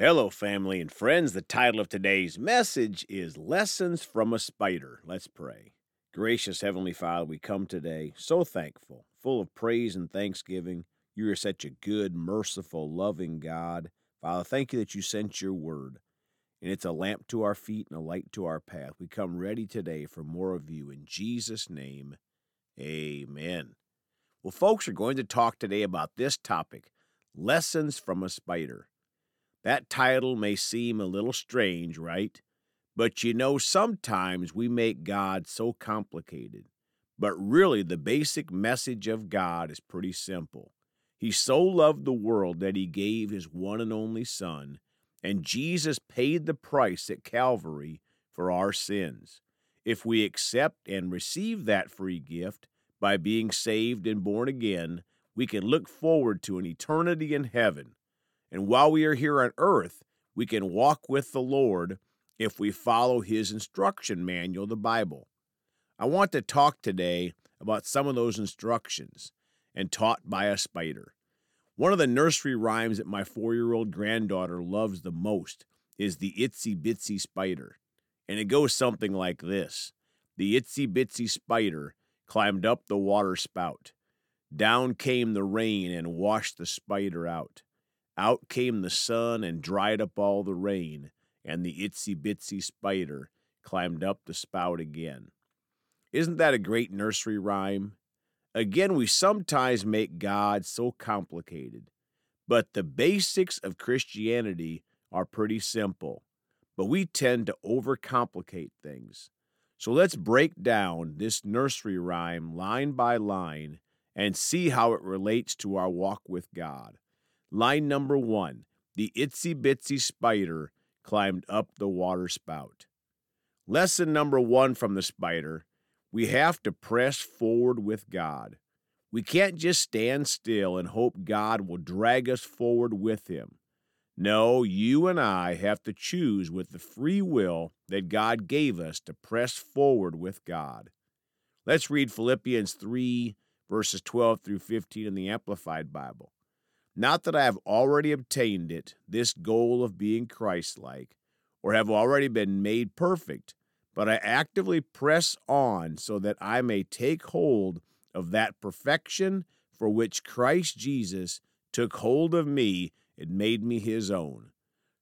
Hello, family and friends. The title of today's message is Lessons from a Spider. Let's pray. Gracious Heavenly Father, we come today so thankful, full of praise and thanksgiving. You are such a good, merciful, loving God. Father, thank you that you sent your word, and it's a lamp to our feet and a light to our path. We come ready today for more of you. In Jesus' name, amen. Well, folks we're going to talk today about this topic Lessons from a Spider. That title may seem a little strange, right? But you know, sometimes we make God so complicated. But really, the basic message of God is pretty simple. He so loved the world that he gave his one and only Son, and Jesus paid the price at Calvary for our sins. If we accept and receive that free gift by being saved and born again, we can look forward to an eternity in heaven and while we are here on earth, we can walk with the Lord if we follow his instruction manual, the Bible. I want to talk today about some of those instructions and taught by a spider. One of the nursery rhymes that my four year old granddaughter loves the most is the Itsy Bitsy Spider. And it goes something like this The itsy bitsy spider climbed up the water spout. Down came the rain and washed the spider out. Out came the sun and dried up all the rain, and the itsy bitsy spider climbed up the spout again. Isn't that a great nursery rhyme? Again, we sometimes make God so complicated, but the basics of Christianity are pretty simple, but we tend to overcomplicate things. So let's break down this nursery rhyme line by line and see how it relates to our walk with God. Line number one the itsy bitsy spider climbed up the water spout. Lesson number one from the spider we have to press forward with God. We can't just stand still and hope God will drag us forward with Him. No, you and I have to choose with the free will that God gave us to press forward with God. Let's read Philippians 3, verses 12 through 15 in the Amplified Bible. Not that I have already obtained it, this goal of being Christ like, or have already been made perfect, but I actively press on so that I may take hold of that perfection for which Christ Jesus took hold of me and made me his own.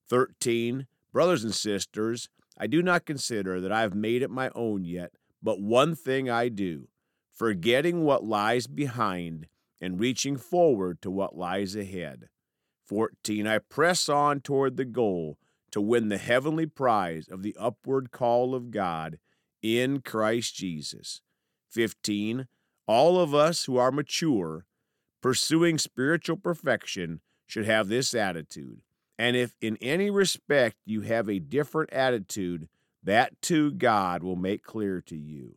13. Brothers and sisters, I do not consider that I have made it my own yet, but one thing I do, forgetting what lies behind and reaching forward to what lies ahead. 14. I press on toward the goal to win the heavenly prize of the upward call of God in Christ Jesus. 15. All of us who are mature, pursuing spiritual perfection, should have this attitude. And if in any respect you have a different attitude, that too God will make clear to you.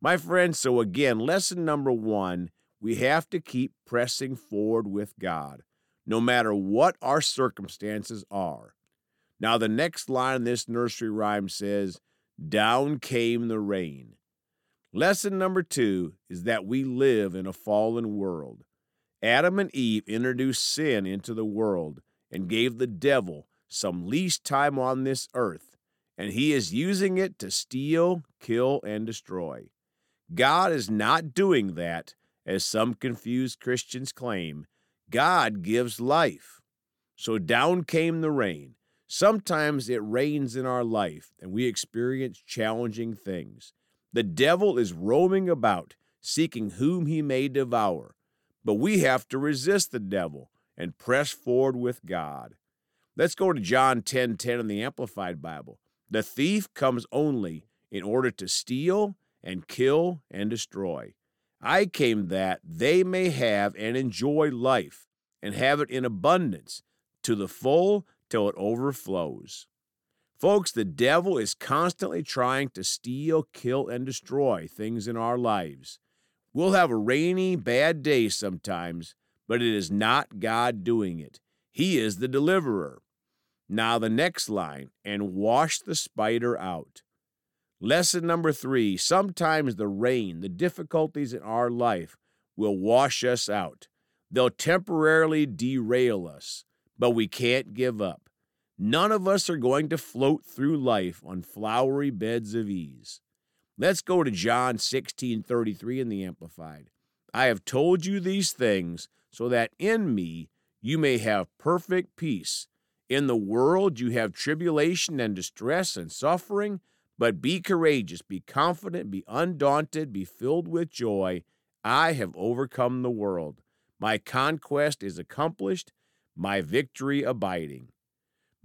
My friends, so again, lesson number one we have to keep pressing forward with God, no matter what our circumstances are. Now, the next line in this nursery rhyme says, Down came the rain. Lesson number two is that we live in a fallen world. Adam and Eve introduced sin into the world and gave the devil some least time on this earth, and he is using it to steal, kill, and destroy. God is not doing that as some confused Christians claim, God gives life. So down came the rain. Sometimes it rains in our life and we experience challenging things. The devil is roaming about, seeking whom he may devour. But we have to resist the devil and press forward with God. Let's go to John 10:10 10, 10 in the Amplified Bible. The thief comes only in order to steal and kill and destroy. I came that they may have and enjoy life and have it in abundance to the full till it overflows. Folks, the devil is constantly trying to steal, kill, and destroy things in our lives. We'll have a rainy, bad day sometimes, but it is not God doing it. He is the deliverer. Now, the next line, and wash the spider out. Lesson number three sometimes the rain, the difficulties in our life will wash us out. They'll temporarily derail us, but we can't give up. None of us are going to float through life on flowery beds of ease. Let's go to John 16 33 in the Amplified. I have told you these things so that in me you may have perfect peace. In the world you have tribulation and distress and suffering, but be courageous, be confident, be undaunted, be filled with joy. I have overcome the world. My conquest is accomplished, my victory abiding.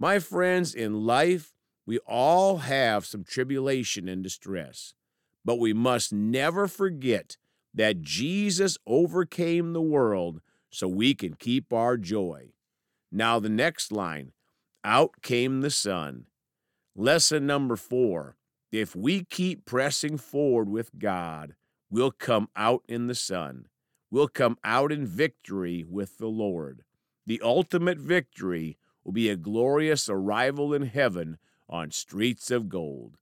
My friends, in life, we all have some tribulation and distress, but we must never forget that Jesus overcame the world so we can keep our joy. Now, the next line out came the sun. Lesson number four if we keep pressing forward with God, we'll come out in the sun. We'll come out in victory with the Lord. The ultimate victory will be a glorious arrival in heaven on streets of gold.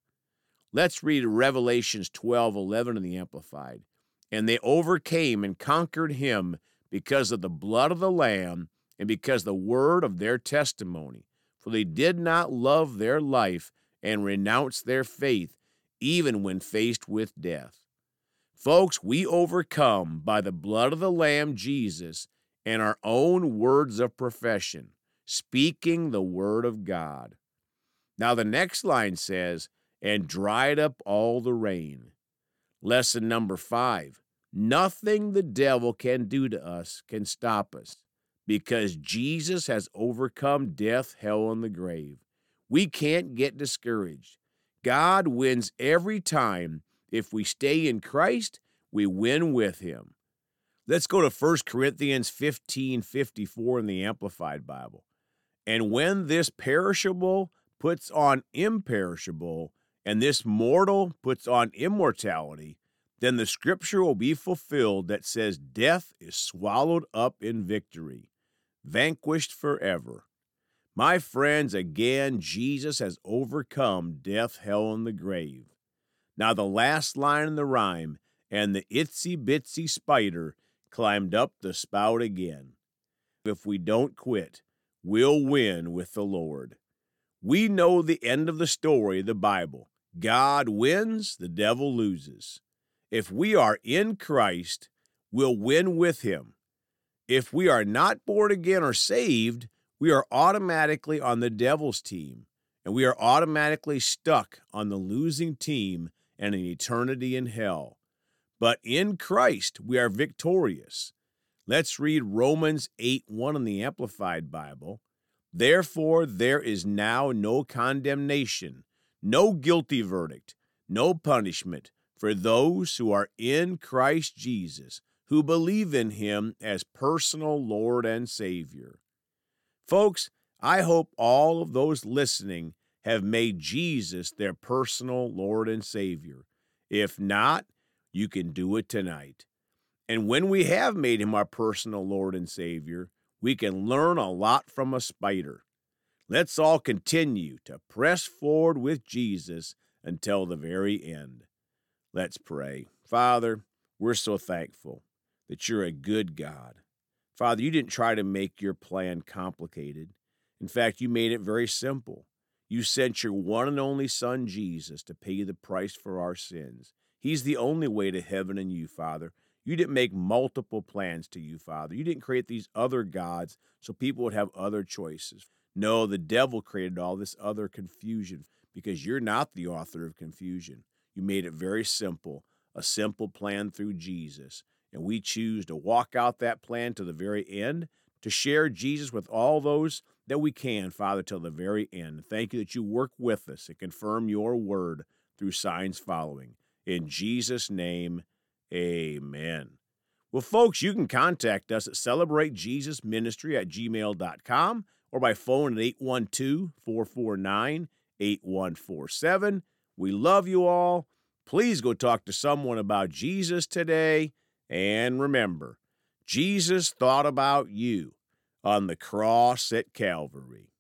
Let's read Revelations 12:11 in the Amplified. And they overcame and conquered him because of the blood of the Lamb and because the word of their testimony. For they did not love their life and renounce their faith, even when faced with death. Folks, we overcome by the blood of the Lamb, Jesus, and our own words of profession, speaking the word of God. Now, the next line says, and dried up all the rain. Lesson number five Nothing the devil can do to us can stop us because Jesus has overcome death, hell, and the grave. We can't get discouraged. God wins every time. If we stay in Christ, we win with him. Let's go to 1 Corinthians 15 54 in the Amplified Bible. And when this perishable puts on imperishable, and this mortal puts on immortality, then the scripture will be fulfilled that says, Death is swallowed up in victory, vanquished forever. My friends, again, Jesus has overcome death, hell, and the grave. Now, the last line in the rhyme, and the itsy bitsy spider climbed up the spout again. If we don't quit, we'll win with the Lord. We know the end of the story of the Bible God wins, the devil loses. If we are in Christ, we'll win with him. If we are not born again or saved, we are automatically on the devil's team, and we are automatically stuck on the losing team and an eternity in hell. But in Christ, we are victorious. Let's read Romans 8 1 in the Amplified Bible. Therefore, there is now no condemnation, no guilty verdict, no punishment for those who are in Christ Jesus, who believe in him as personal Lord and Savior. Folks, I hope all of those listening have made Jesus their personal Lord and Savior. If not, you can do it tonight. And when we have made him our personal Lord and Savior, we can learn a lot from a spider. Let's all continue to press forward with Jesus until the very end. Let's pray. Father, we're so thankful that you're a good God. Father, you didn't try to make your plan complicated. In fact, you made it very simple. You sent your one and only Son, Jesus, to pay the price for our sins. He's the only way to heaven and you, Father. You didn't make multiple plans to you, Father. You didn't create these other gods so people would have other choices. No, the devil created all this other confusion because you're not the author of confusion. You made it very simple, a simple plan through Jesus. And we choose to walk out that plan to the very end, to share Jesus with all those that we can, Father, till the very end. Thank you that you work with us and confirm your word through signs following. In Jesus' name, amen. Well, folks, you can contact us at celebratejesusministry at gmail.com or by phone at 812 449 8147. We love you all. Please go talk to someone about Jesus today. And remember, Jesus thought about you on the cross at Calvary.